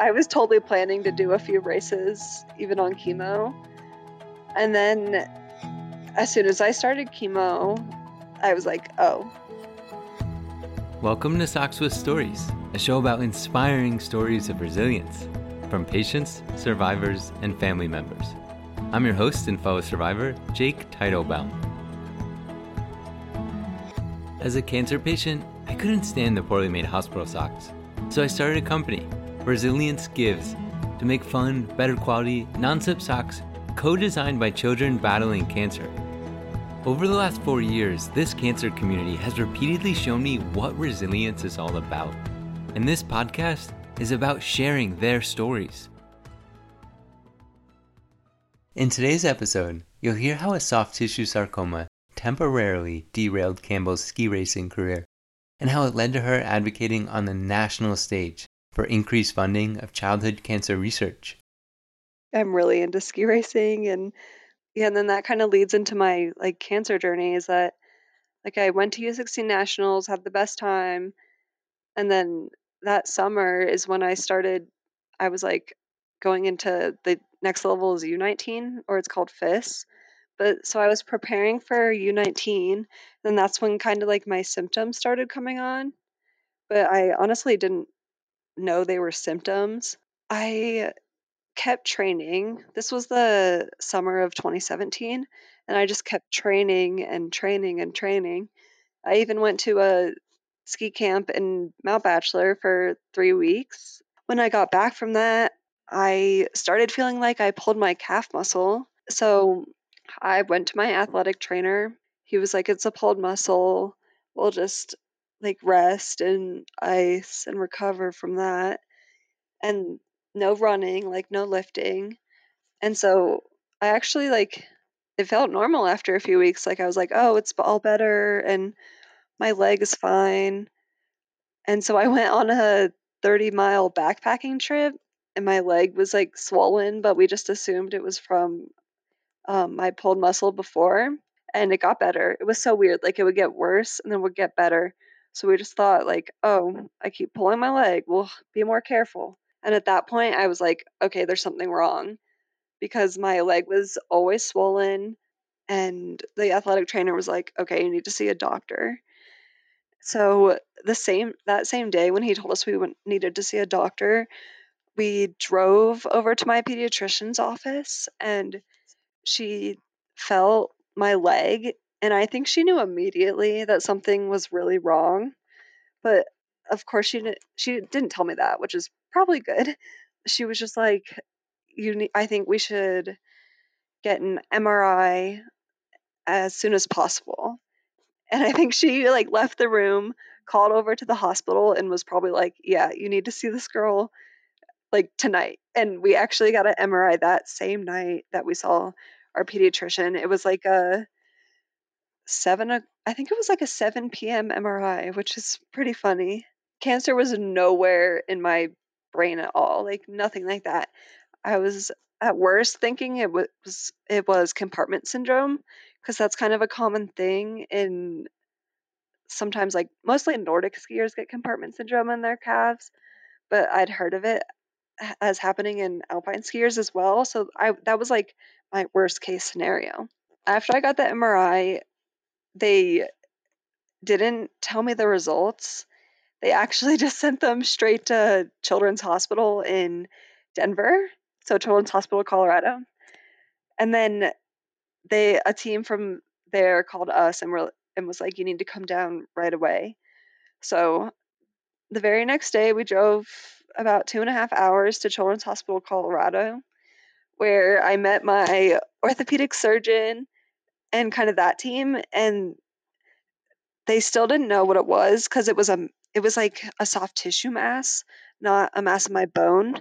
I was totally planning to do a few races, even on chemo. And then as soon as I started chemo, I was like, oh. Welcome to Socks with Stories, a show about inspiring stories of resilience from patients, survivors, and family members. I'm your host and fellow survivor, Jake Teitelbaum. As a cancer patient, I couldn't stand the poorly made hospital socks, so I started a company, Resilience Gives, to make fun, better quality, non slip socks co designed by children battling cancer. Over the last four years, this cancer community has repeatedly shown me what resilience is all about. And this podcast is about sharing their stories. In today's episode, you'll hear how a soft tissue sarcoma temporarily derailed Campbell's ski racing career and how it led to her advocating on the national stage for increased funding of childhood cancer research. I'm really into ski racing and yeah, and then that kind of leads into my like cancer journey is that like I went to U16 Nationals, had the best time, and then that summer is when I started I was like going into the next level is U19 or it's called FIS. But so I was preparing for U19, and that's when kind of like my symptoms started coming on. But I honestly didn't know they were symptoms. I kept training. This was the summer of 2017, and I just kept training and training and training. I even went to a ski camp in Mount Bachelor for three weeks. When I got back from that, I started feeling like I pulled my calf muscle. So I went to my athletic trainer. He was like, It's a pulled muscle. We'll just like rest and ice and recover from that. And no running, like no lifting. And so I actually like it felt normal after a few weeks. Like I was like, oh, it's all better and my leg is fine. And so I went on a 30 mile backpacking trip and my leg was like swollen, but we just assumed it was from um, my pulled muscle before and it got better. It was so weird. Like it would get worse and then would get better. So we just thought like, oh, I keep pulling my leg. We'll be more careful. And at that point, I was like, okay, there's something wrong because my leg was always swollen. And the athletic trainer was like, okay, you need to see a doctor. So the same that same day when he told us we went, needed to see a doctor, we drove over to my pediatrician's office and she felt my leg and I think she knew immediately that something was really wrong. But of course she didn't she didn't tell me that, which is probably good. She was just like you I think we should get an MRI as soon as possible. And I think she like left the room, called over to the hospital and was probably like, "Yeah, you need to see this girl like tonight." And we actually got an MRI that same night that we saw our pediatrician. It was like a 7 I think it was like a 7 p.m. MRI, which is pretty funny. Cancer was nowhere in my brain at all, like nothing like that. I was at worst thinking it was it was compartment syndrome because that's kind of a common thing in sometimes like mostly Nordic skiers get compartment syndrome in their calves, but I'd heard of it as happening in alpine skiers as well. So I that was like my worst case scenario. After I got the MRI, they didn't tell me the results. They actually just sent them straight to Children's Hospital in Denver, so Children's Hospital Colorado. And then they a team from there called us and were and was like, "You need to come down right away." So the very next day, we drove about two and a half hours to Children's Hospital Colorado, where I met my orthopedic surgeon and kind of that team, and they still didn't know what it was because it was a it was like a soft tissue mass, not a mass of my bone.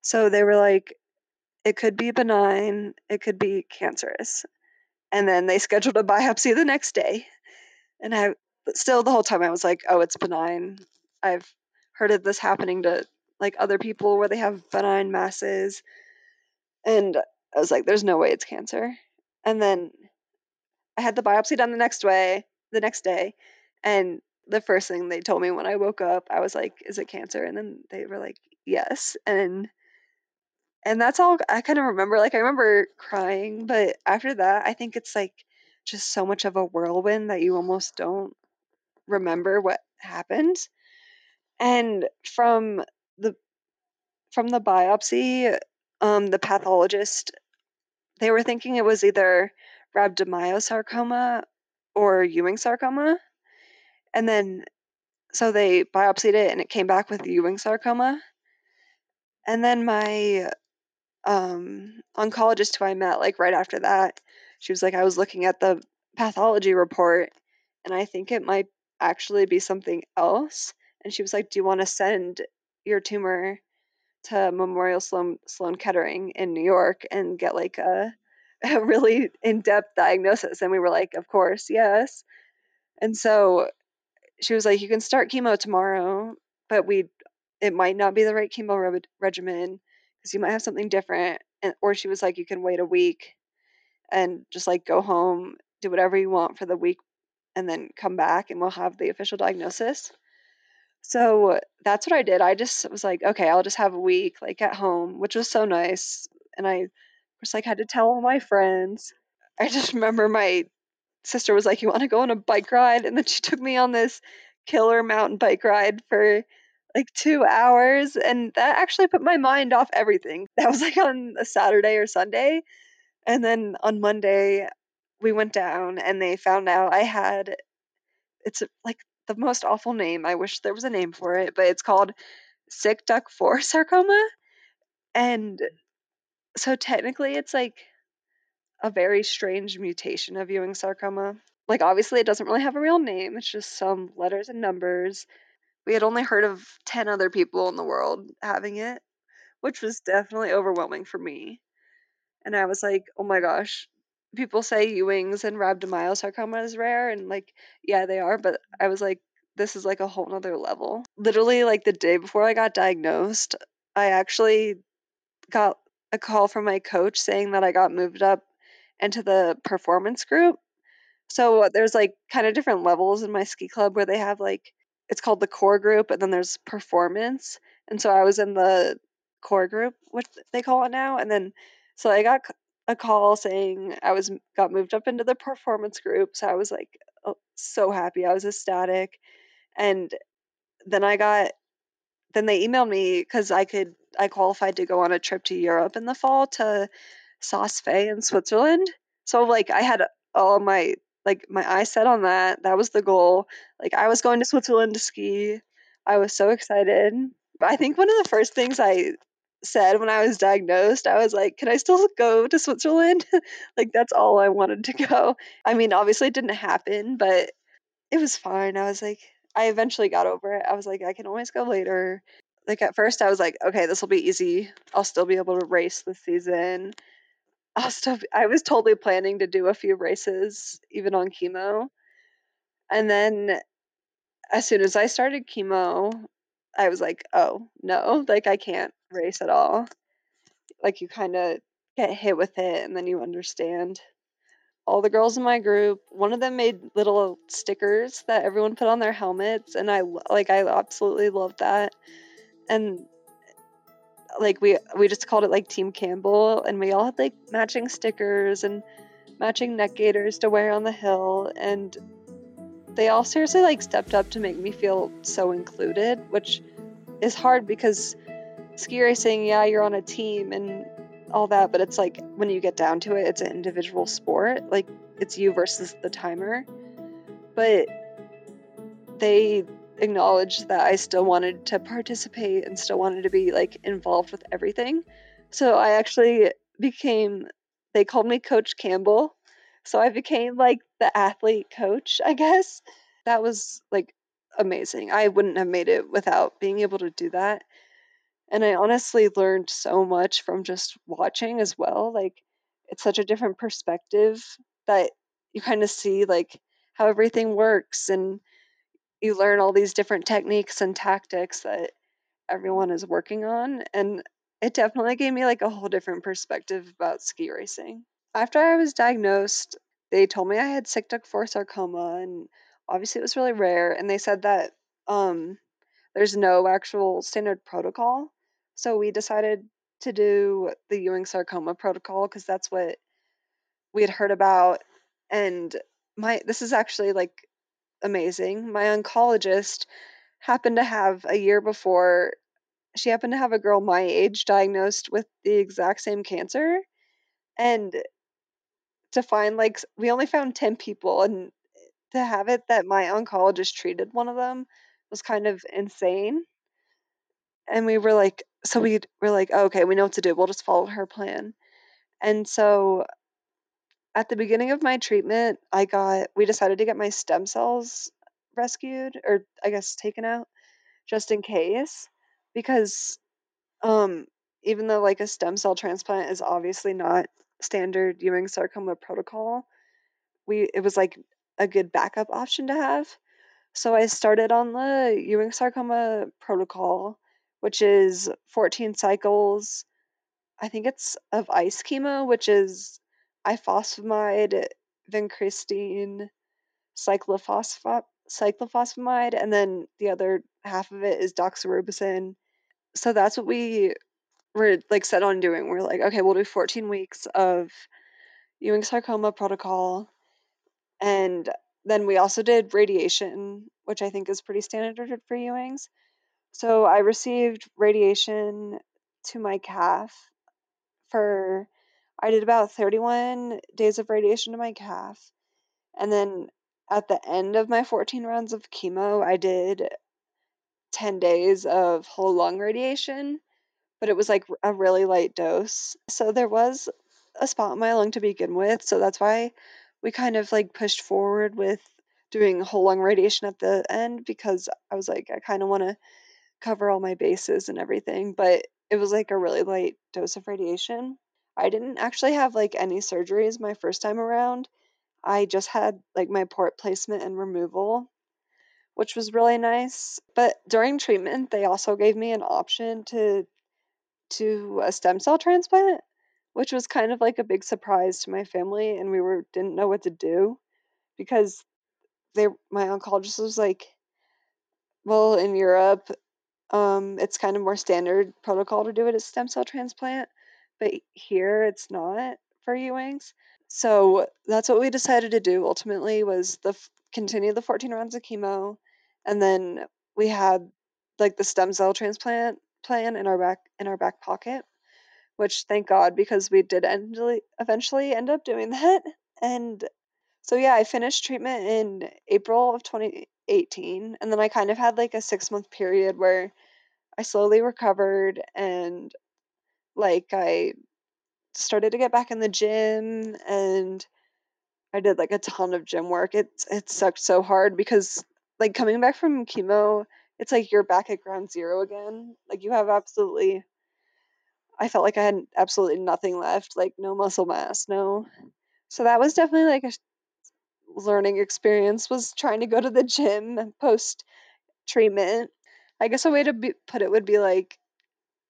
So they were like, it could be benign, it could be cancerous. And then they scheduled a biopsy the next day. And I still the whole time I was like, oh, it's benign. I've heard of this happening to like other people where they have benign masses. And I was like, there's no way it's cancer. And then I had the biopsy done the next way, the next day, and the first thing they told me when I woke up, I was like, "Is it cancer?" And then they were like, Yes, and and that's all I kind of remember. Like I remember crying, but after that, I think it's like just so much of a whirlwind that you almost don't remember what happened. And from the from the biopsy, um, the pathologist they were thinking it was either rhabdomyosarcoma or Ewing sarcoma, and then so they biopsied it and it came back with Ewing sarcoma. And then my um, oncologist who I met like right after that, she was like, I was looking at the pathology report and I think it might actually be something else. And she was like, Do you want to send your tumor to Memorial Sloan, Sloan Kettering in New York and get like a, a really in depth diagnosis? And we were like, Of course, yes. And so she was like, You can start chemo tomorrow, but we it might not be the right chemo re- regimen because you might have something different. And or she was like, You can wait a week and just like go home, do whatever you want for the week, and then come back and we'll have the official diagnosis. So that's what I did. I just was like, okay, I'll just have a week like at home, which was so nice. And I was like, had to tell all my friends. I just remember my sister was like, You want to go on a bike ride? And then she took me on this killer mountain bike ride for like two hours. And that actually put my mind off everything. That was like on a Saturday or Sunday. And then on Monday, we went down and they found out I had it's like the most awful name. I wish there was a name for it, but it's called CIC-DUX4 sarcoma. And so technically it's like a very strange mutation of Ewing sarcoma. Like obviously it doesn't really have a real name. It's just some letters and numbers. We had only heard of 10 other people in the world having it, which was definitely overwhelming for me. And I was like, "Oh my gosh, people say Ewing's and rhabdomyosarcoma is rare and like yeah they are but i was like this is like a whole nother level literally like the day before i got diagnosed i actually got a call from my coach saying that i got moved up into the performance group so uh, there's like kind of different levels in my ski club where they have like it's called the core group and then there's performance and so i was in the core group what they call it now and then so i got a call saying I was got moved up into the performance group. So I was like oh, so happy. I was ecstatic. And then I got then they emailed me because I could I qualified to go on a trip to Europe in the fall to Saas-Fee in Switzerland. So like I had all my like my eyes set on that. That was the goal. Like I was going to Switzerland to ski. I was so excited. I think one of the first things I said when I was diagnosed, I was like, "Can I still go to Switzerland?" like that's all I wanted to go. I mean, obviously it didn't happen, but it was fine. I was like, I eventually got over it. I was like, I can always go later. Like at first, I was like, okay, this will be easy. I'll still be able to race this season. I'll still. I was totally planning to do a few races, even on chemo. And then, as soon as I started chemo, I was like, oh no, like I can't race at all. Like you kind of get hit with it and then you understand. All the girls in my group, one of them made little stickers that everyone put on their helmets and I like I absolutely loved that. And like we we just called it like Team Campbell and we all had like matching stickers and matching neck gaiters to wear on the hill and they all seriously like stepped up to make me feel so included, which is hard because ski racing, yeah, you're on a team and all that, but it's like when you get down to it, it's an individual sport. Like it's you versus the timer. But they acknowledged that I still wanted to participate and still wanted to be like involved with everything. So I actually became they called me Coach Campbell. So I became like the athlete coach, I guess. That was like amazing. I wouldn't have made it without being able to do that. And I honestly learned so much from just watching as well. Like it's such a different perspective that you kind of see like how everything works and you learn all these different techniques and tactics that everyone is working on and it definitely gave me like a whole different perspective about ski racing. After I was diagnosed, they told me I had CIC-DUX4 sarcoma and obviously it was really rare and they said that um there's no actual standard protocol So we decided to do the Ewing sarcoma protocol because that's what we had heard about. And my this is actually like amazing. My oncologist happened to have a year before she happened to have a girl my age diagnosed with the exact same cancer. And to find like we only found 10 people and to have it that my oncologist treated one of them was kind of insane. And we were like so we were like oh, okay we know what to do we'll just follow her plan. And so at the beginning of my treatment i got we decided to get my stem cells rescued or i guess taken out just in case because um even though like a stem cell transplant is obviously not standard ewing sarcoma protocol we it was like a good backup option to have so I started on the Ewing sarcoma protocol, which is 14 cycles. I think it's of ice chemo, which is ifosfamide, vincristine, cyclophosphamide, cyclophosphamide, and then the other half of it is doxorubicin. So that's what we were like set on doing. We're like, okay, we'll do 14 weeks of Ewing sarcoma protocol, and then we also did radiation, which I think is pretty standard for Ewings. So I received radiation to my calf for, I did about 31 days of radiation to my calf. And then at the end of my 14 rounds of chemo, I did 10 days of whole lung radiation, but it was like a really light dose. So there was a spot in my lung to begin with. So that's why we kind of like pushed forward with doing whole lung radiation at the end because I was like, I kind of want to cover all my bases and everything. But it was like a really light dose of radiation. I didn't actually have like any surgeries my first time around. I just had like my port placement and removal, which was really nice. But during treatment, they also gave me an option to to a stem cell transplant, which was kind of like a big surprise to my family and we were didn't know what to do because they my oncologist was like, well, in Europe, um, it's kind of more standard protocol to do it as stem cell transplant, but here it's not for Ewings. So that's what we decided to do ultimately was the continue the 14 rounds of chemo, and then we had like the stem cell transplant plan in our back in our back pocket, which thank God because we did end, eventually end up doing that. And so yeah, I finished treatment in April of 2018, and then I kind of had like a six month period where I slowly recovered and like I started to get back in the gym and I did like a ton of gym work. It it sucked so hard because like coming back from chemo, it's like you're back at ground zero again. Like you have absolutely I felt like I had absolutely nothing left, like no muscle mass, no. So that was definitely like a learning experience was trying to go to the gym post treatment. I guess a way to be, put it would be like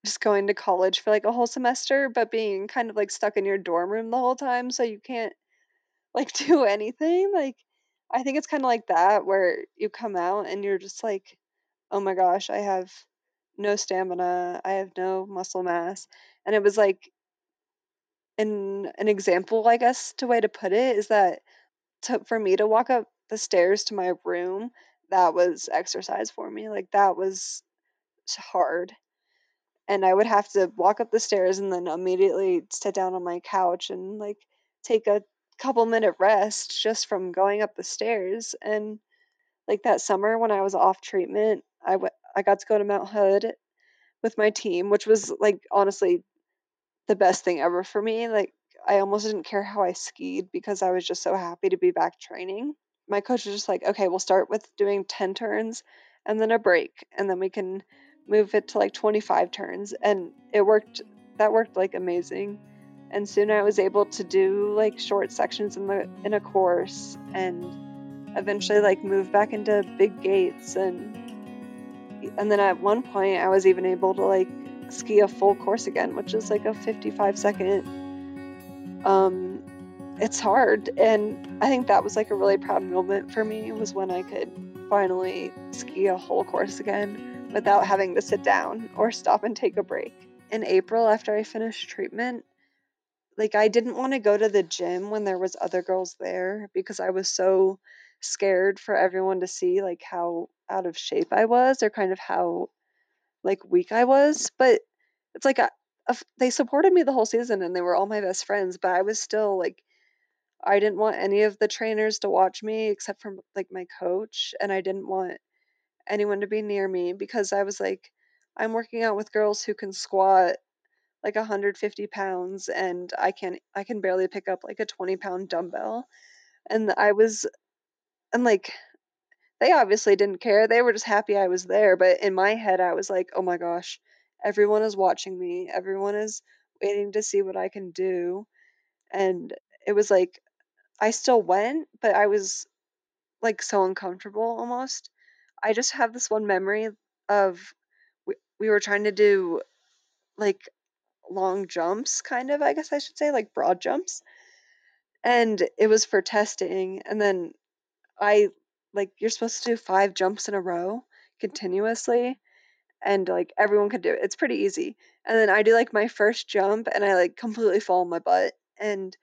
just going to college for like a whole semester, but being kind of like stuck in your dorm room the whole time, so you can't like do anything. Like, I think it's kind of like that where you come out and you're just like, oh my gosh, I have no stamina, I have no muscle mass. And it was like, an an example, I guess, to way to put it is that to, for me to walk up the stairs to my room, that was exercise for me. Like that was hard. And I would have to walk up the stairs and then immediately sit down on my couch and like take a couple minute rest just from going up the stairs. And like that summer when I was off treatment, I went I got to go to Mount Hood with my team, which was like honestly the best thing ever for me. Like I almost didn't care how I skied because I was just so happy to be back training. My coach was just like, okay, we'll start with doing 10 turns and then a break, and then we can move it to like 25 turns. And it worked, that worked like amazing. And soon I was able to do like short sections in the in a course and eventually like move back into big gates and and then at one point I was even able to like ski a full course again, which is like a 55 second. Um, it's hard, and I think that was like a really proud moment for me was when I could finally ski a whole course again. Without having to sit down or stop and take a break. In April, after I finished treatment, like I didn't want to go to the gym when there was other girls there because I was so scared for everyone to see like how out of shape I was or kind of how like weak I was. But it's like uh, I, they supported me the whole season and they were all my best friends, but I was still like I didn't want any of the trainers to watch me except for like my coach and I didn't want anyone to be near me because I was like I'm working out with girls who can squat like 150 pounds and I can I can barely pick up like a 20 pound dumbbell. And I was and like they obviously didn't care they were just happy I was there but in my head I was like oh my gosh everyone is watching me everyone is waiting to see what I can do. And it was like I still went but I was like so uncomfortable almost I just have this one memory of we, we were trying to do like long jumps, kind of, I guess I should say, like broad jumps. And it was for testing. And then I, like, you're supposed to do five jumps in a row continuously. And like everyone could do it. It's pretty easy. And then I do like my first jump and I like completely fall on my butt. And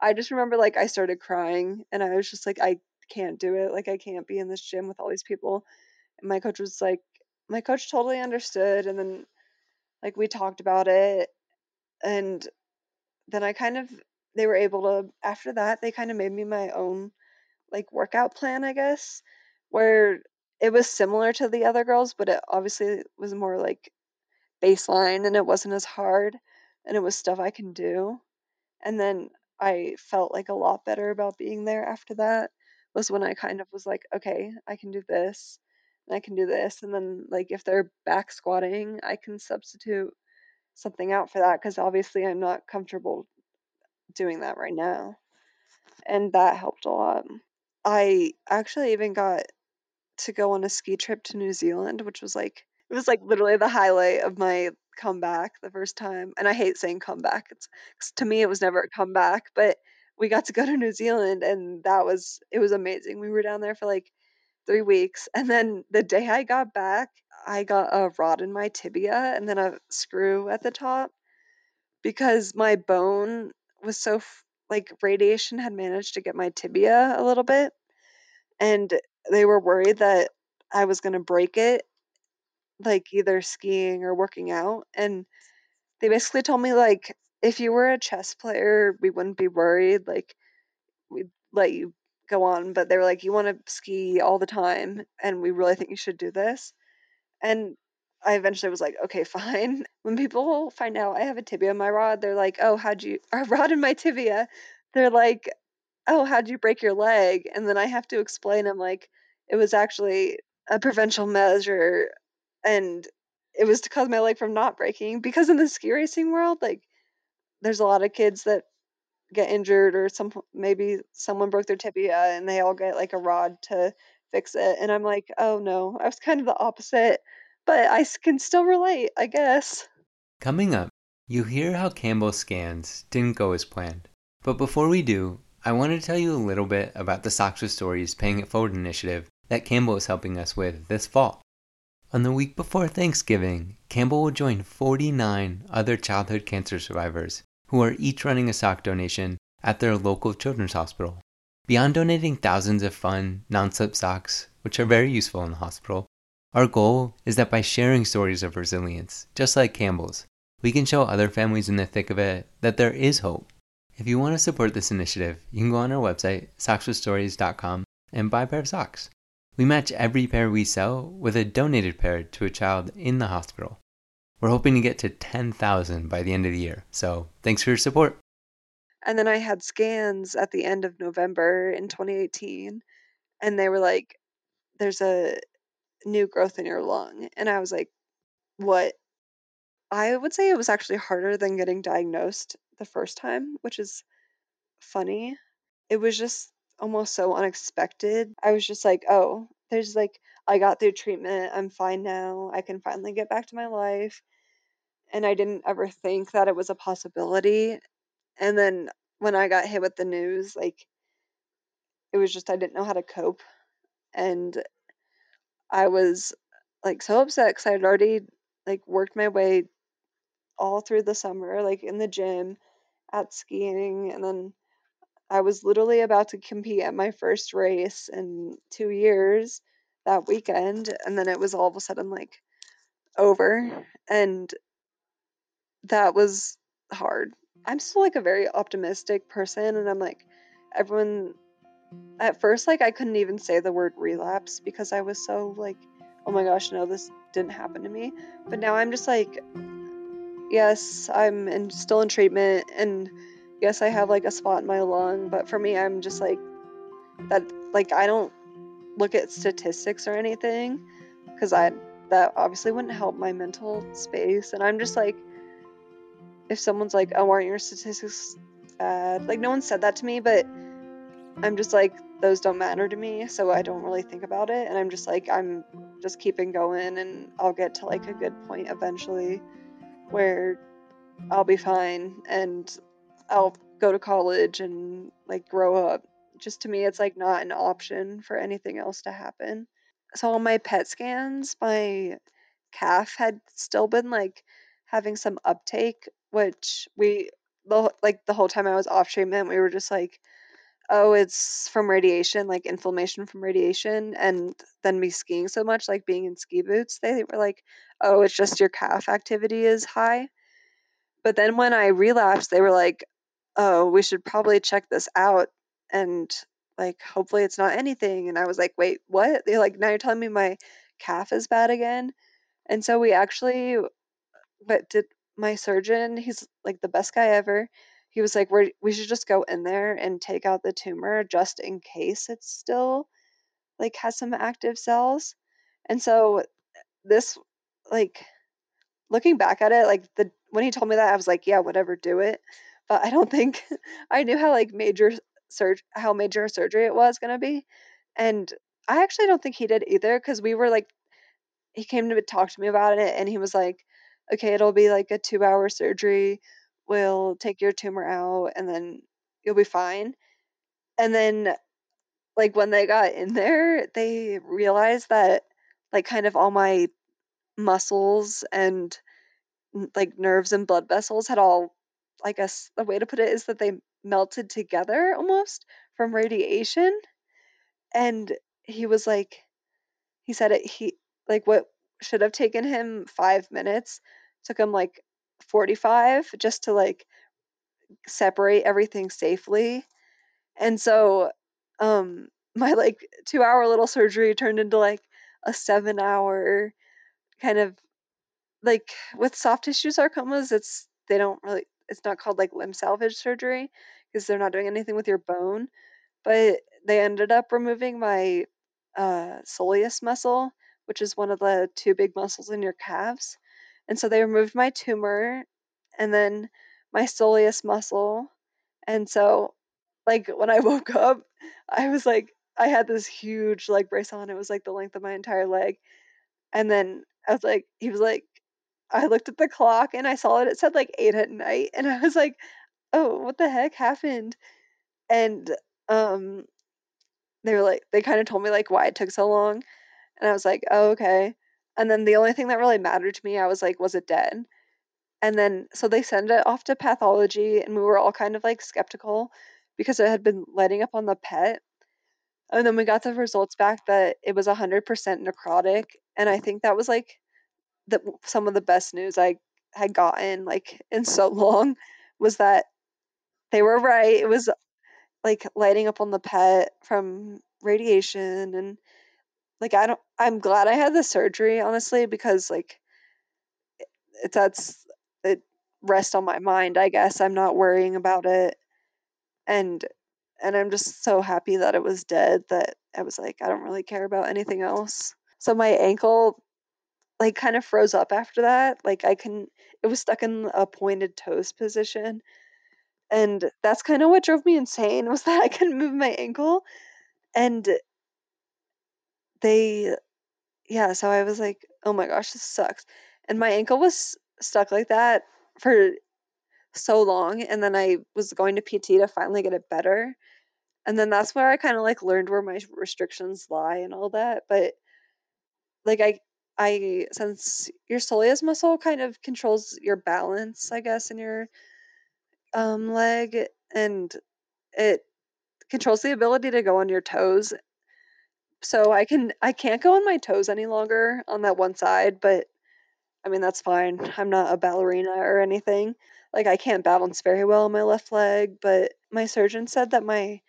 I just remember like I started crying and I was just like, I can't do it. Like, I can't be in this gym with all these people. And my coach was like, my coach totally understood. And then like we talked about it and then I kind of they were able to after that they kind of made me my own like workout plan, I guess, where it was similar to the other girls, but it obviously was more like baseline and it wasn't as hard and it was stuff I can do. And then I felt like a lot better about being there after that was when I kind of was like, okay, I can do this and I can do this and then like if they're back squatting, I can substitute something out for that because obviously I'm not comfortable doing that right now. And that helped a lot. I actually even got to go on a ski trip to New Zealand, which was like it was like literally the highlight of my comeback the first time. And I hate saying comeback. It's to me it was never a comeback, but we got to go to New Zealand and that was it was amazing. We were down there for like 3 weeks and then the day I got back, I got a rod in my tibia and then a screw at the top because my bone was so like radiation had managed to get my tibia a little bit and they were worried that I was going to break it like either skiing or working out and they basically told me like if you were a chess player we wouldn't be worried like we'd let you go on but they were like you want to ski all the time and we really think you should do this and I eventually was like, okay, fine. When people find out I have a tibia in my rod, they're like, oh, how'd you, a rod in my tibia? They're like, oh, how'd you break your leg? And then I have to explain, I'm like, it was actually a prevention measure and it was to cause my leg from not breaking. Because in the ski racing world, like, there's a lot of kids that get injured or some maybe someone broke their tibia and they all get like a rod to fix it. And I'm like, oh no, I was kind of the opposite, but i can still relate, I guess. Coming up, you hear how Campbell's scans didn't go as planned. But before we do, I want to tell you a little bit about the Socks with Stories Paying It Forward initiative that Campbell is helping us with this fall. On the week before Thanksgiving, Campbell will join 49 other childhood cancer survivors who are each running a sock donation at their local children's hospital. Beyond donating thousands of fun, non slip socks, which are very useful in the hospital, our goal is that by sharing stories of resilience, just like Campbell's, we can show other families in the thick of it that there is hope. If you want to support this initiative, you can go on our website, sockswithstories.com, and buy a pair of socks. We match every pair we sell with a donated pair to a child in the hospital. We're hoping to get to 10,000 by the end of the year, so thanks for your support. And then I had scans at the end of November in 2018, and they were like, there's a new growth in your lung. And I was like, what? I would say it was actually harder than getting diagnosed the first time, which is funny. It was just almost so unexpected. I was just like, oh, there's like, I got through treatment. I'm fine now. I can finally get back to my life. And I didn't ever think that it was a possibility. And then when I got hit with the news, like, it was just, I didn't know how to cope. And I was like so upset because I had already like worked my way all through the summer, like in the gym, at skiing, and then I was literally about to compete at my first race in two years that weekend, and then it was all of a sudden like over, and that was hard. I'm still like a very optimistic person, and I'm like, everyone. At first, like I couldn't even say the word relapse because I was so like, oh my gosh, no, this didn't happen to me. But now I'm just like, yes, I'm in, still in treatment, and yes, I have like a spot in my lung. But for me, I'm just like that. Like I don't look at statistics or anything because I that obviously wouldn't help my mental space. And I'm just like, if someone's like, oh, aren't your statistics bad? Like no one said that to me, but I'm just like, those don't matter to me, so I don't really think about it. And I'm just like, I'm just keeping going, and I'll get to like a good point eventually where I'll be fine and I'll go to college and like grow up. Just to me, it's like not an option for anything else to happen. So on my PET scans, my calf had still been like having some uptake, which we the like the whole time I was off treatment, we were just like, oh, it's from radiation, like inflammation from radiation, and then me skiing so much, like being in ski boots, they were like, oh, it's just your calf activity is high. But then when I relapsed, they were like, oh, we should probably check this out and like hopefully it's not anything. And I was like, wait, what? They're like, now you're telling me my calf is bad again. And so we actually uh, but did my surgeon, he's like the best guy ever. He was like, we we should just go in there and take out the tumor just in case it's still like has some active cells. And so this like looking back at it, like the when he told me that, I was like, yeah, whatever, do it. But I don't think I knew how like major surg how major surgery it was gonna be. And I actually don't think he did either because we were like he came to talk to me about it and he was like, okay, it'll be like a two hour surgery. We'll take your tumor out and then you'll be fine. And then like when they got in there, they realized that like kind of all my muscles and like nerves and blood vessels had all I guess the way to put it is that they melted together almost from radiation. And he was like, he said it, he like what should have taken him five minutes took him like 45 just to like separate everything safely. And so, um, my like two hour little surgery turned into like a seven hour kind of like with soft tissue sarcomas, it's they don't really it's not called like limb salvage surgery because they're not doing anything with your bone, but they ended up removing my uh, soleus muscle, which is one of the two big muscles in your calves. And so they removed my tumor and then my soleus muscle. And so, like, when I woke up, I was like, I had this huge leg brace on. It was like the length of my entire leg. And then I was like, he was like, I looked at the clock and I saw it. It said like eight at night. And I was like, oh, what the heck happened? And um, they were like, they kind of told me like why it took so long. And I was like, oh, okay. And then the only thing that really mattered to me, I was like, was it dead? And then so they sent it off to pathology, and we were all kind of like skeptical because it had been lighting up on the PET. And then we got the results back that it was 100% necrotic. And I think that was like the, some of the best news I had gotten like in so long was that they were right. It was like lighting up on the PET from radiation and like I don't I'm glad I had the surgery honestly because like it, that's it rests on my mind I guess I'm not worrying about it and and I'm just so happy that it was dead that I was like I don't really care about anything else so my ankle like kind of froze up after that like I can it was stuck in a pointed toes position and that's kind of what drove me insane was that I couldn't move my ankle and they yeah so I was like oh my gosh this sucks and my ankle was stuck like that for so long and then I was going to PT to finally get it better. And then that's where I kind of like learned where my restrictions lie and all that. But like I I since your soleus muscle kind of controls your balance, I guess, in your um, leg, and it controls the ability to go on your toes. So I can I can't go on my toes any longer on that one side, but I mean that's fine. I'm not a ballerina or anything. Like I can't balance very well on my left leg, but my surgeon said that my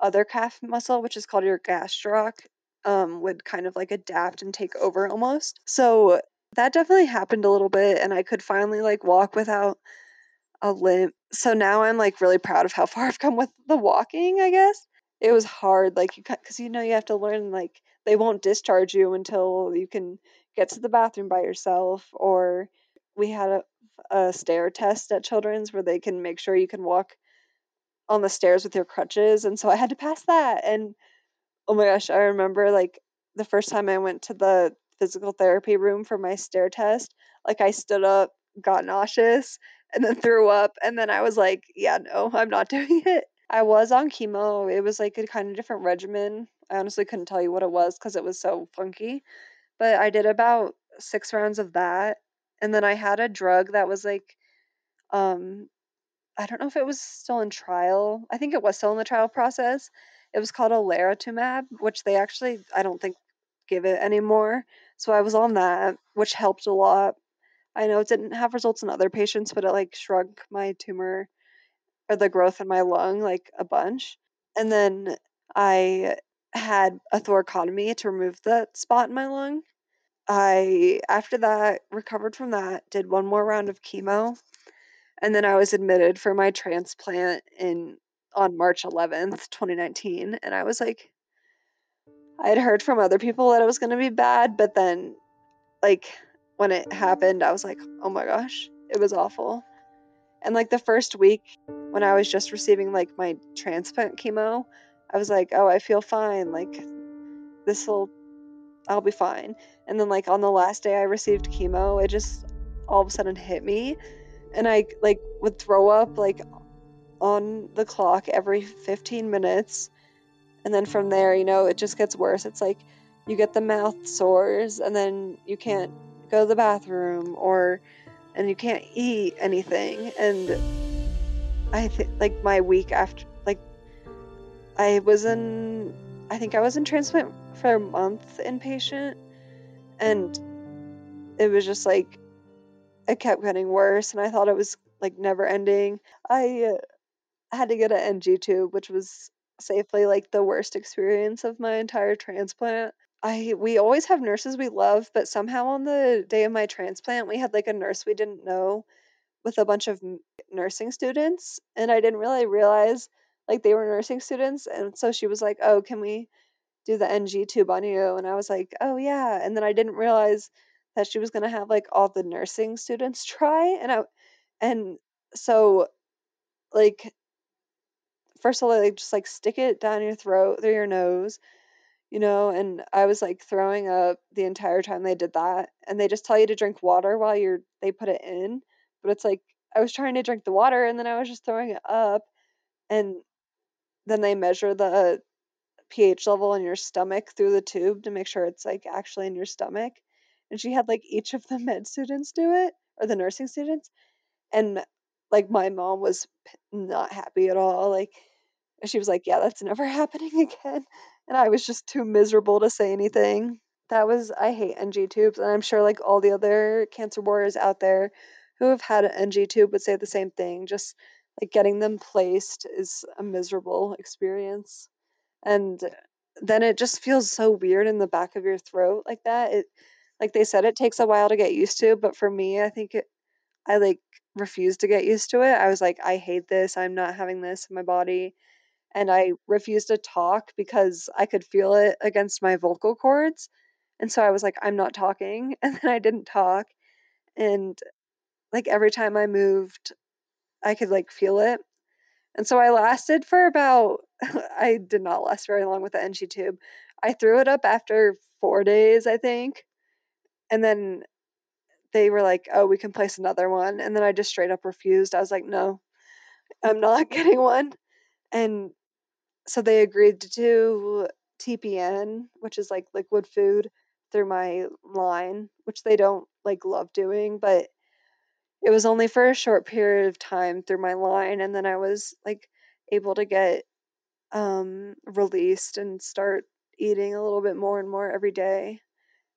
other calf muscle, which is called your gastroc, um, would kind of like adapt and take over almost. So that definitely happened a little bit, and I could finally like walk without a limp. So now I'm like really proud of how far I've come with the walking, I guess. It was hard, like you because you know you have to learn like they won't discharge you until you can get to the bathroom by yourself, or we had a, a stair test at Children's where they can make sure you can walk on the stairs with your crutches, and so I had to pass that. And oh my gosh, I remember like the first time I went to the physical therapy room for my stair test, like I stood up, got nauseous, and then threw up, and then I was like, yeah, no, I'm not doing it. I was on chemo. It was like a kind of different regimen. I honestly couldn't tell you what it was because it was so funky. But I did about six rounds of that. And then I had a drug that was like, um, I don't know if it was still in trial. I think it was still in the trial process. It was called olaratumab, which they actually, I don't think, give it anymore. So I was on that, which helped a lot. I know it didn't have results in other patients, but it like shrunk my tumor or the growth in my lung like a bunch. And then I had a thoracotomy to remove the spot in my lung. I, after that, recovered from that, did one more round of chemo, and then I was admitted for my transplant in on March 11th, 2019. And I was like, I had heard from other people that it was going to be bad, but then, like, when it happened, I was like, oh my gosh, it was awful. And like the first week when I was just receiving like my transplant chemo, I was like, oh, I feel fine. Like, this will, I'll be fine. And then, like, on the last day I received chemo, it just all of a sudden hit me. And I like would throw up like on the clock every 15 minutes. And then from there, you know, it just gets worse. It's like you get the mouth sores and then you can't go to the bathroom or and you can't eat anything and I think like my week after like I was in I think I was in transplant for a month inpatient and it was just like it kept getting worse and I thought it was like never ending. I uh, had to get an NG tube, which was safely like the worst experience of my entire transplant. I we always have nurses we love, but somehow on the day of my transplant, we had like a nurse we didn't know with a bunch of nursing students, and I didn't really realize like they were nursing students, and so she was like, "Oh, can we do the NG tube on you?" And I was like, "Oh yeah," and then I didn't realize that she was gonna have like all the nursing students try, and I and so like first of all, they just like stick it down your throat through your nose you know, and I was like throwing up the entire time they did that. And they just tell you to drink water while you're they put it in, but it's like I was trying to drink the water and then I was just throwing it up and then they measure the pH level in your stomach through the tube to make sure it's like actually in your stomach. And she had like each of the med students do it or the nursing students and like my mom was not happy at all. Like she was like, "Yeah, that's never happening again." And I was just too miserable to say anything. That was I hate NG tubes, and I'm sure like all the other cancer warriors out there who have had an NG tube would say the same thing. Just like getting them placed is a miserable experience. And then it just feels so weird in the back of your throat like that. It like they said it takes a while to get used to, but for me, I think it I like refused to get used to it. I was like, I hate this. I'm not having this in my body and I refused to talk because I could feel it against my vocal cords. And so I was like, I'm not talking. And then I didn't talk. And like every time I moved, I could like feel it. And so I lasted for about, I did not last very long with the NG tube. I threw it up after four days, I think. And then they were like, oh, we can place another one. And then I just straight up refused. I was like, no, I'm not getting one. And so they agreed to TPN, which is like liquid food, through my line, which they don't like love doing, but it was only for a short period of time through my line and then I was like able to get um released and start eating a little bit more and more every day.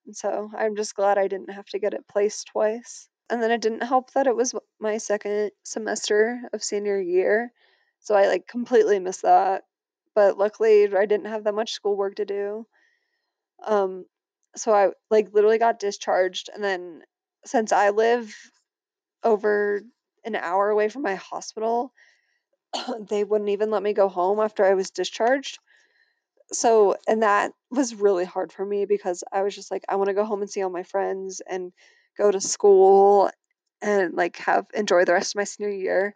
And so I'm just glad I didn't have to get it placed twice. And then it didn't help that it was my second semester of senior year. So I like completely missed that. But luckily I didn't have that much schoolwork to do. Um so I like literally got discharged and then since I live over an hour away from my hospital, they wouldn't even let me go home after I was discharged. So, and that was really hard for me because I was just like, I want to go home and see all my friends and go to school and like have enjoy the rest of my senior year.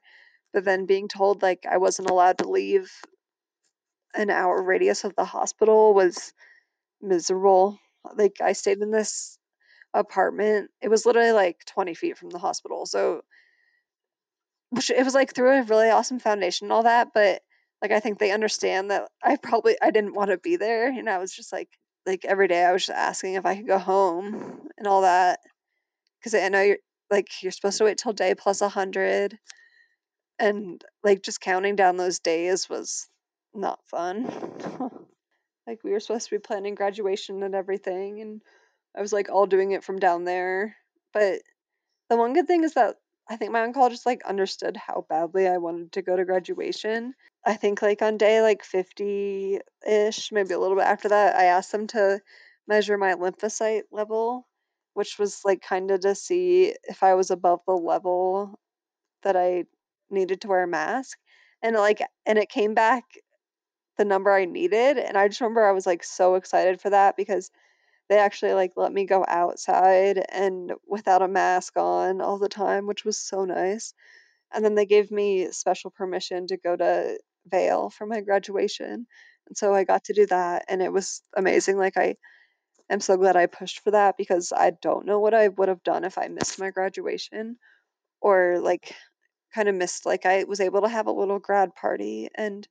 But then being told like I wasn't allowed to leave an hour radius of the hospital was miserable. Like I stayed in this apartment. It was literally like 20 feet from the hospital. So which it was like through a really awesome foundation and all that, but like I think they understand that I probably I didn't want to be there, and I was just like like every day I was just asking if I could go home and all that because I know you're like you're supposed to wait till day plus a hundred, and like just counting down those days was not fun. like we were supposed to be planning graduation and everything, and I was like all doing it from down there, but the one good thing is that I think my oncologist like understood how badly I wanted to go to graduation. I think like on day like 50-ish, maybe a little bit after that, I asked them to measure my lymphocyte level, which was like kind of to see if I was above the level that I needed to wear a mask. And like and it came back the number I needed, and I just remember I was like so excited for that because they actually, like, let me go outside and without a mask on all the time, which was so nice, and then they gave me special permission to go to Vail for my graduation, and so I got to do that, and it was amazing, like, I am so glad I pushed for that because I don't know what I would have done if I missed my graduation or, like, kinda missed like, I was able to have a little grad party and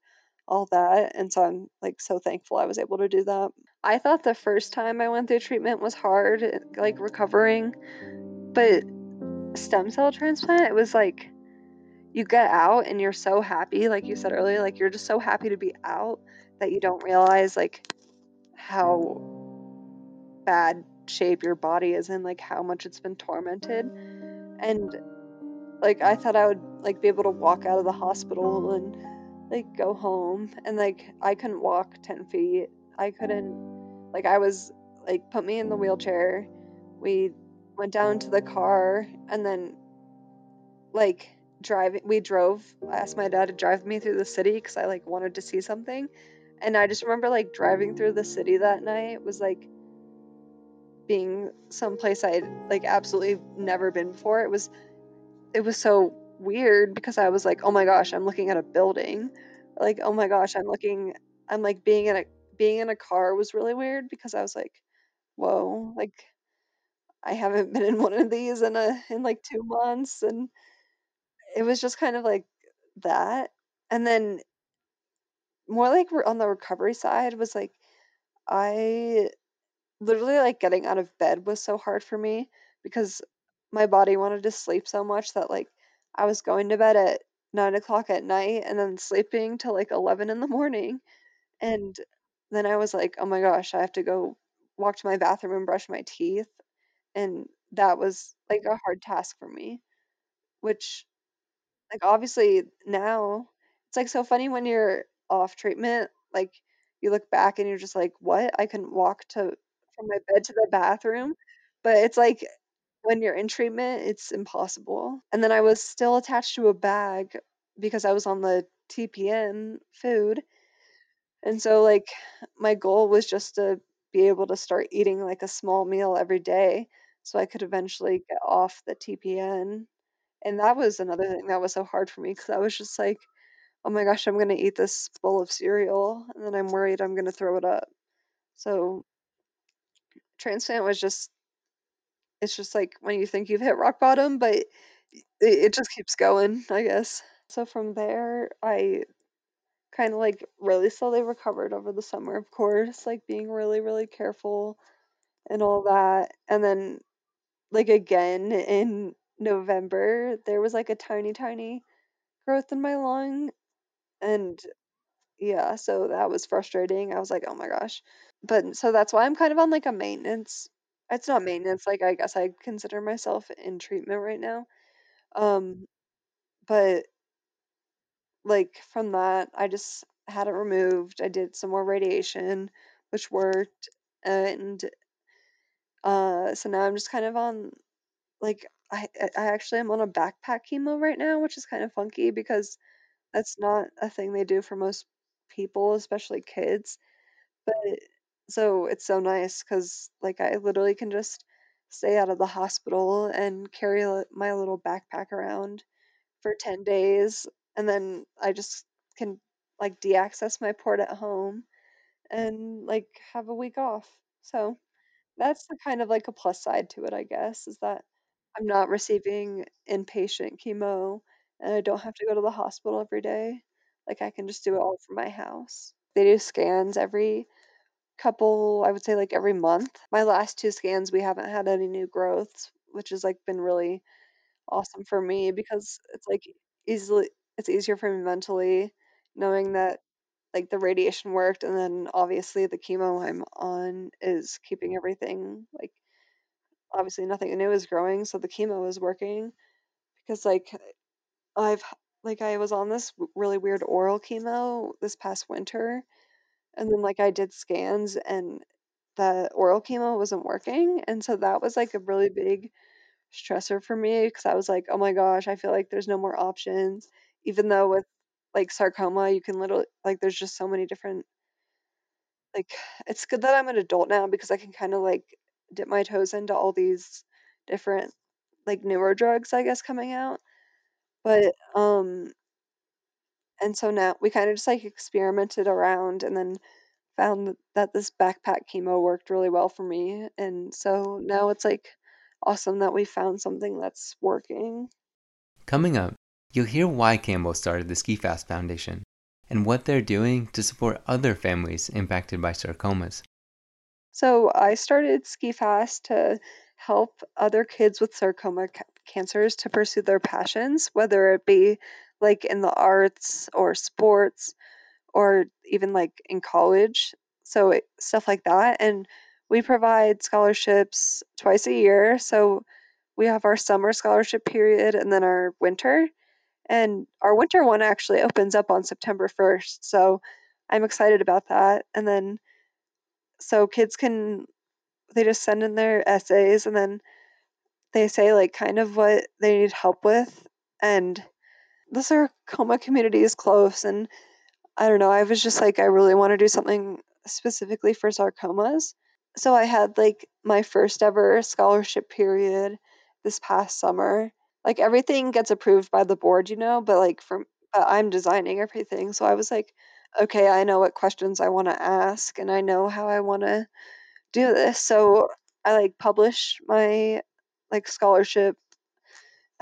all that, and so I'm, like, so thankful I was able to do that. I thought the first time I went through treatment was hard, like, recovering, but stem cell transplant, it was like you get out and you're so happy, like you said earlier, like, you're just so happy to be out that you don't realize, like, how bad shape your body is in, like, how much it's been tormented, and, like, I thought I would, like, be able to walk out of the hospital and, like, go home, and, like, I couldn't walk 10 feet. I couldn't like, I was like, put me in the wheelchair. We went down to the car, and then, like, driving we drove I asked my dad to drive me through the city because I, like, wanted to see something, and I just remember, like, driving through the city that night was, like, being someplace I'd, like, absolutely never been before. It was it was so weird because I was like, "Oh my gosh, I'm looking at a building." Like, "Oh my gosh, I'm looking" I'm, like, being in a being in a car was really weird because I was like, "Whoa," like, I haven't been in one of these in a in, like, 2 months, and it was just kind of like that. And then more like we're on the recovery side was, like, I literally, like, getting out of bed was so hard for me because my body wanted to sleep so much that, like, I was going to bed at nine o'clock at night and then sleeping till, like, 11 in the morning, and then I was like, "Oh my gosh, I have to go walk to my bathroom and brush my teeth," and that was, like, a hard task for me, which, like, obviously now it's, like, so funny when you're off treatment, like, you look back and you're just like, "What? I couldn't walk to from my bed to the bathroom?" But it's like when you're in treatment, it's impossible. And then I was still attached to a bag because I was on the TPN food, and so, like, my goal was just to be able to start eating, like, a small meal every day so I could eventually get off the TPN, and that was another thing that was so hard for me because I was just like, "Oh my gosh, I'm gonna eat this bowl of cereal, and then I'm worried I'm gonna throw it up." So, transplant was just it's just like when you think you've hit rock bottom, but it it just keeps going, I guess. So from there, I kinda, like, really slowly recovered over the summer, of course, like, being really, really careful and all that. And then, like, again in November, there was, like, a tiny, tiny growth in my lung, and yeah, so that was frustrating. I was like, "Oh my gosh." But so that's why I'm kind of on, like, a maintenance it's not maintenance, like, I guess I consider myself in treatment right now. Um, but like, from that, I just had it removed. I did some more radiation, which worked, and, uh, so now I'm just kind of on, like I I actually am on a backpack chemo right now, which is kind of funky because that's not a thing they do for most people, especially kids. But so it's so nice because like, I literally can just stay out of the hospital and carry my little backpack around for 10 days, and then I just can, like, deaccess my port at home and, like, have a week off. So, that's the kind of, like, a plus side to it, I guess, is that I'm not receiving inpatient chemo, and I don't have to go to the hospital every day. Like, I can just do it all from my house. They do scans every couple I would say, like, every month. My last 2 scans, we haven't had any new growths, which has, like, been really awesome for me because it's, like, easily it's easier for me mentally knowing that, like, the radiation worked, and then obviously the chemo I'm on is keeping everything, like obviously nothing new is growing, so the chemo is working because, like, I've like, I was on this really weird oral chemo this past winter, and then, like, I did scans and the oral chemo wasn't working, and so that was, like, a really big stressor for me because I was like, "Oh my gosh, I feel like there's no more options." Even though with, like, sarcoma, you can literally like, there's just so many different like, it's good that I'm an adult now because I can kinda, like, dip my toes into all these different, like, newer drugs, I guess, coming out. But, um and so now we kinda just, like, experimented around and then found that this backpack chemo worked really well for me, and so now it's, like, awesome that we found something that's working. Coming up, you'll hear why Campbell started the Ski Fast Foundation and what they're doing to support other families impacted by sarcomas. So I started Ski Fast to help other kids with sarcoma ca- cancers to pursue their passions, whether it be like in the arts or sports or even like in college. So it, stuff like that. And we provide scholarships twice a year. So we have our summer scholarship period and then our winter. And our winter one actually opens up on September 1st. So I'm excited about that. And then so kids can they just send in their essays and then they say like kind of what they need help with and the sarcoma community is close and i don't know i was just like i really want to do something specifically for sarcomas. So i had like my first ever scholarship period this past summer. Like everything gets approved by the board you know but like but i'm designing everything. So i was like okay i know what questions i want to ask and i know how i want to do this. So I like published my like scholarship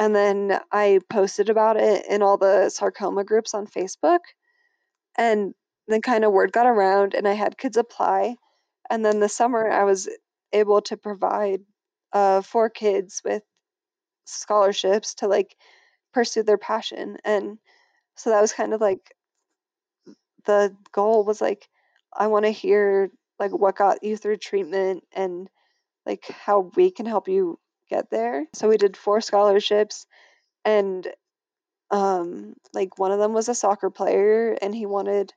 and then I posted about it in all the sarcoma groups on Facebook. And then kind of word got around and I had kids apply. And then this summer I was able to provide uh four kids with scholarships to like pursue their passion. And so that was kind of like the goal was like I want to hear like what got you through treatment and like how we can help you get there. So we did four scholarships and um like one of them was a soccer player and he wanted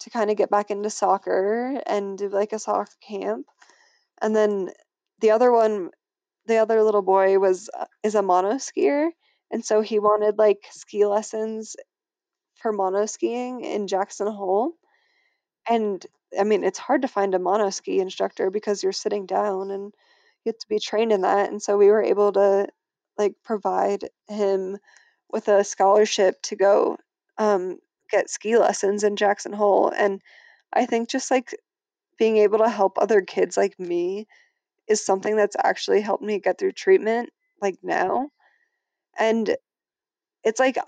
to kind of get back into soccer and do like a soccer camp. And then the other one the other little boy was uh, is a mono skier and so he wanted like ski lessons for mono skiing in Jackson Hole. And I mean, it's hard to find a mono ski instructor because you're sitting down and have to be trained in that. And so we were able to like provide him with a scholarship to go um, get ski lessons in Jackson Hole. And I think just like being able to help other kids like me is something that's actually helped me get through treatment like now. And it's like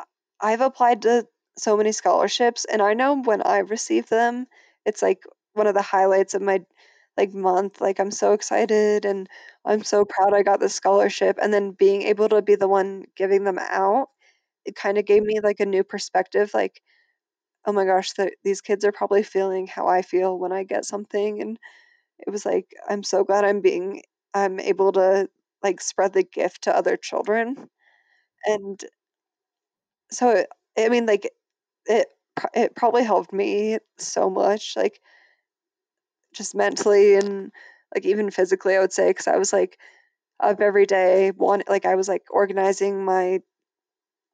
I've applied to so many scholarships and I know when I receive them, it's like one of the highlights of my like month, like I'm so excited and I'm so proud I got this scholarship, and then being able to be the one giving them out, it kinda gave me like a new perspective, like, "Oh my gosh, the these kids are probably feeling how I feel when I get something," and it was like, I'm so glad I'm being I'm able to like spread the gift to other children. And so, I mean, like it it probably helped me so much, like just mentally and like even physically, I would say, because I was like up every day, one like I was like organizing my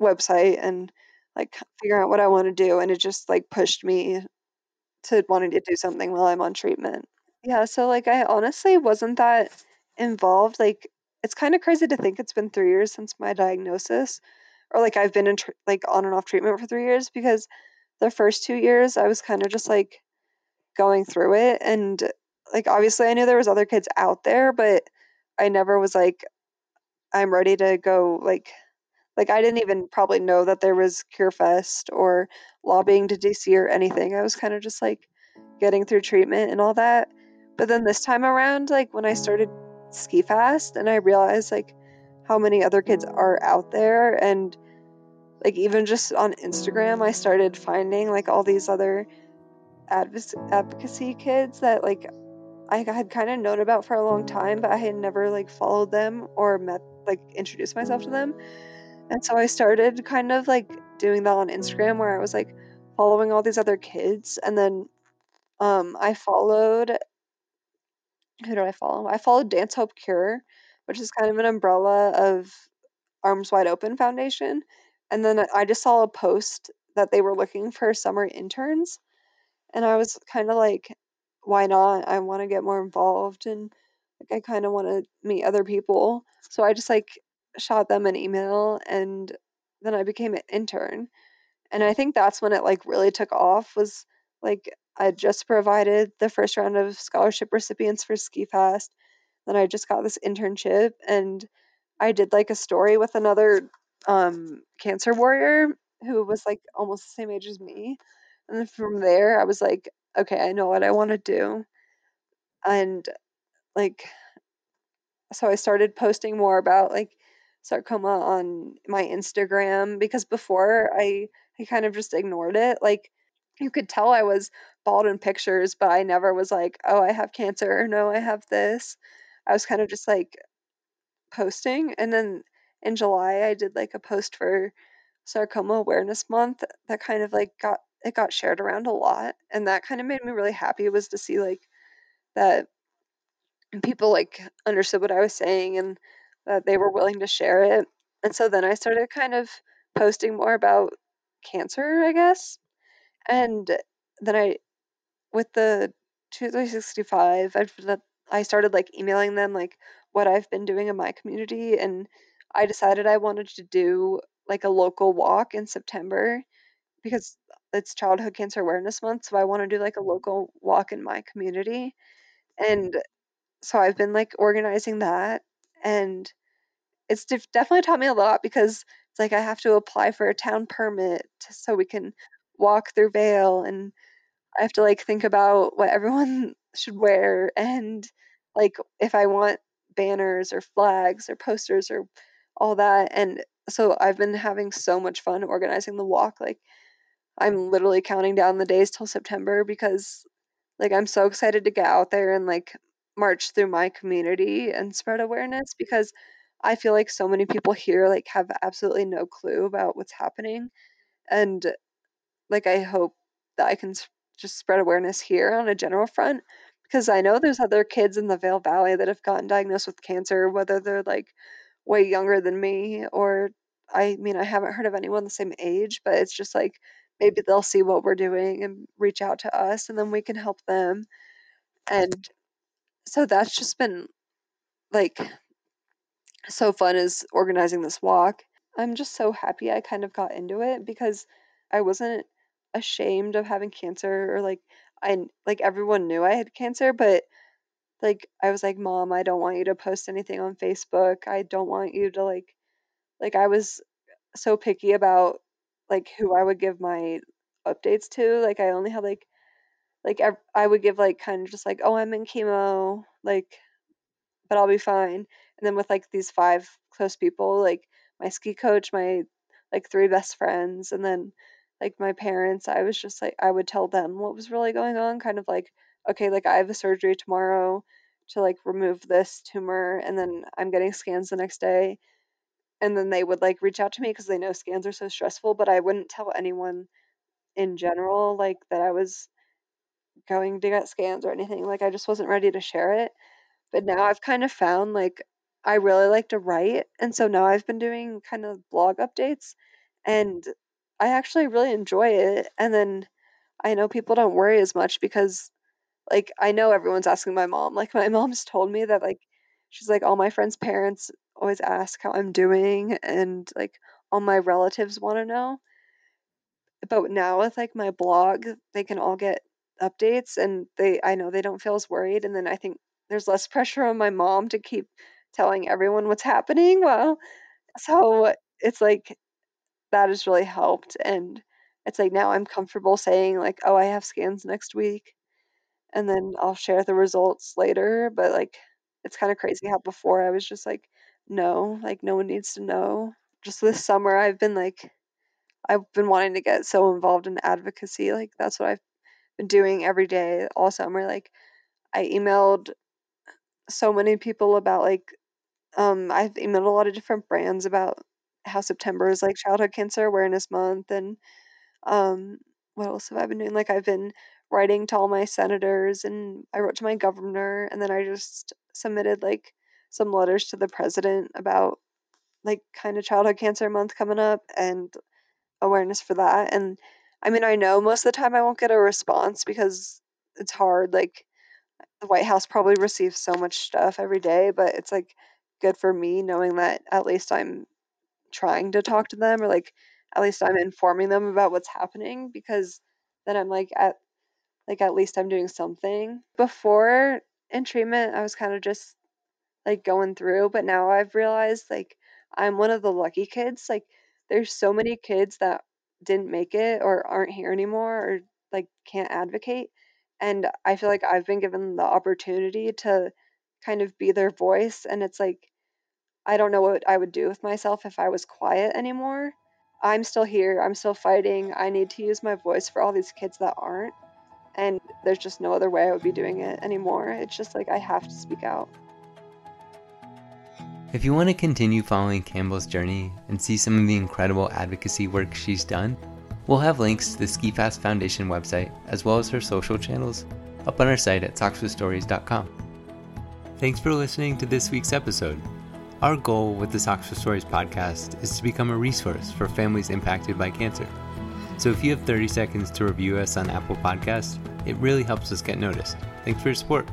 website and like figuring out what I want to do, and it just like pushed me to wanting to do something while I'm on treatment. Yeah, so like I honestly wasn't that involved. Like it's kind of crazy to think it's been 3 years since my diagnosis or like I've been in tr- like on and off treatment for 3 years because the first 2 years I was kind of just like going through it and like obviously I knew there was other kids out there, but I never was like I'm ready to go like like I didn't even probably know that there was Cure Fest or lobbying to DC or anything. I was kind of just like getting through treatment and all that. But then this time around, like when I started Ski Fast and I realized like how many other kids are out there and like even just on Instagram, I started finding like all these other advocacy kids that like I had kind of known about for a long time, but I had never like followed them or met like introduced myself to them. And so I started kind of like doing that on Instagram where I was like following all these other kids and then um I followed who did I follow? I followed Dance Hope Cure, which is kind of an umbrella of Arms Wide Open Foundation. And then I just saw a post that they were looking for summer interns and I was kind of like why not? I want to get more involved and like I kind of want to meet other people. So I just like shot them an email and then I became an intern. And I think that's when it like really took off was like I just provided the first round of scholarship recipients for Ski Fast. Then I just got this internship and I did like a story with another um cancer warrior who was like almost the same age as me. And from there I was like, okay, I know what I want to do. And like so I started posting more about like sarcoma on my Instagram because before I I kind of just ignored it. Like you could tell I was bald in pictures, but I never was like, "Oh, I have cancer," or "No, I have this." I was kind of just like posting, and then in July I did like a post for Sarcoma Awareness Month that kind of like got it got shared around a lot, and that kind of made me really happy was to see like that people like understood what I was saying and that they were willing to share it. And so then I started kind of posting more about cancer, I guess. And then I, with the 2365, I've I started like emailing them like what I've been doing in my community, and I decided I wanted to do like a local walk in September because it's Childhood Cancer Awareness Month, so I want to do like a mm-hmm. local walk in my community. Mm-hmm. And so I've been like organizing that and it's def- definitely taught me a lot because it's like I have to apply for a town permit so we can walk through Vail and I have to like think about what everyone should wear and like if I want banners or flags or posters or all that and so I've been having so much fun organizing the walk like I'm literally counting down the days till September because like, I'm so excited to get out there and, like, march through my community and spread awareness because I feel like so many people here, like, have absolutely no clue about what's happening, and, like, I hope that I can just spread awareness here on a general front because I know there's other kids in the Vail Valley that have gotten diagnosed with cancer, whether they're, like, way younger than me or I mean, I haven't heard of anyone the same age, but it's just, like, maybe they'll see what we're doing and reach out to us, and then we can help them. And so that's just been like so fun is organizing this walk. I'm just so happy I kind of got into it because I wasn't ashamed of having cancer or like I like everyone knew I had cancer, but like I was like, "Mom, I don't want you to post anything on Facebook. I don't want you to like like I was so picky about like who I would give my updates to. Like I only had like like I would give like kind of just like, oh, I'm in chemo, like, but I'll be fine. And then with like these five close people, like my ski coach, my like three best friends, and then like my parents, I was just like, I would tell them what was really going on, kind of like, okay, like I have a surgery tomorrow to like remove this tumor, and then I'm getting scans the next day. And then they would like reach out to me because they know scans are so stressful, but I wouldn't tell anyone in general like that I was going to get scans or anything. Like I just wasn't ready to share it. But now I've kind of found like I really like to write, and so now I've been doing kind of blog updates, and I actually really enjoy it. And then I know people don't worry as much because like I know everyone's asking my mom. Like my mom's told me that like she's like all my friends' parents always ask how I'm doing and like all my relatives want to know. But now with like my blog, they can all get updates and they I know they don't feel as worried and then I think there's less pressure on my mom to keep telling everyone what's happening. Well, so it's like that has really helped and it's like now I'm comfortable saying like, "Oh, I have scans next week." And then I'll share the results later, but like it's kind of crazy how before I was just like, "No, like no one needs to know." Just this summer I've been like I've been wanting to get so involved in advocacy. Like that's what I've been doing every day all summer. Like I emailed so many people about like um I've emailed a lot of different brands about how September is like childhood cancer awareness month and um what else have I been doing? Like I've been writing to all my senators and I wrote to my governor and then I just submitted like some letters to the president about like kind of childhood cancer month coming up and awareness for that. And I mean, I know most of the time I won't get a response because it's hard. Like the White House probably receives so much stuff every day, but it's like good for me knowing that at least I'm trying to talk to them or like at least I'm informing them about what's happening because then I'm like at like at least I'm doing something. Before in treatment, I was kind of just like going through, but now I've realized like I'm one of the lucky kids. Like there's so many kids that didn't make it or aren't here anymore or like can't advocate. And I feel like I've been given the opportunity to kind of be their voice. And it's like, I don't know what I would do with myself if I was quiet anymore. I'm still here. I'm still fighting. I need to use my voice for all these kids that aren't. And there's just no other way I would be doing it anymore. It's just like I have to speak out. If you want to continue following Campbell's journey and see some of the incredible advocacy work she's done, we'll have links to the Ski SkiFast Foundation website as well as her social channels up on our site at socksforstories.com. Thanks for listening to this week's episode. Our goal with the Socks for Stories podcast is to become a resource for families impacted by cancer. So if you have 30 seconds to review us on Apple Podcasts, it really helps us get noticed. Thanks for your support.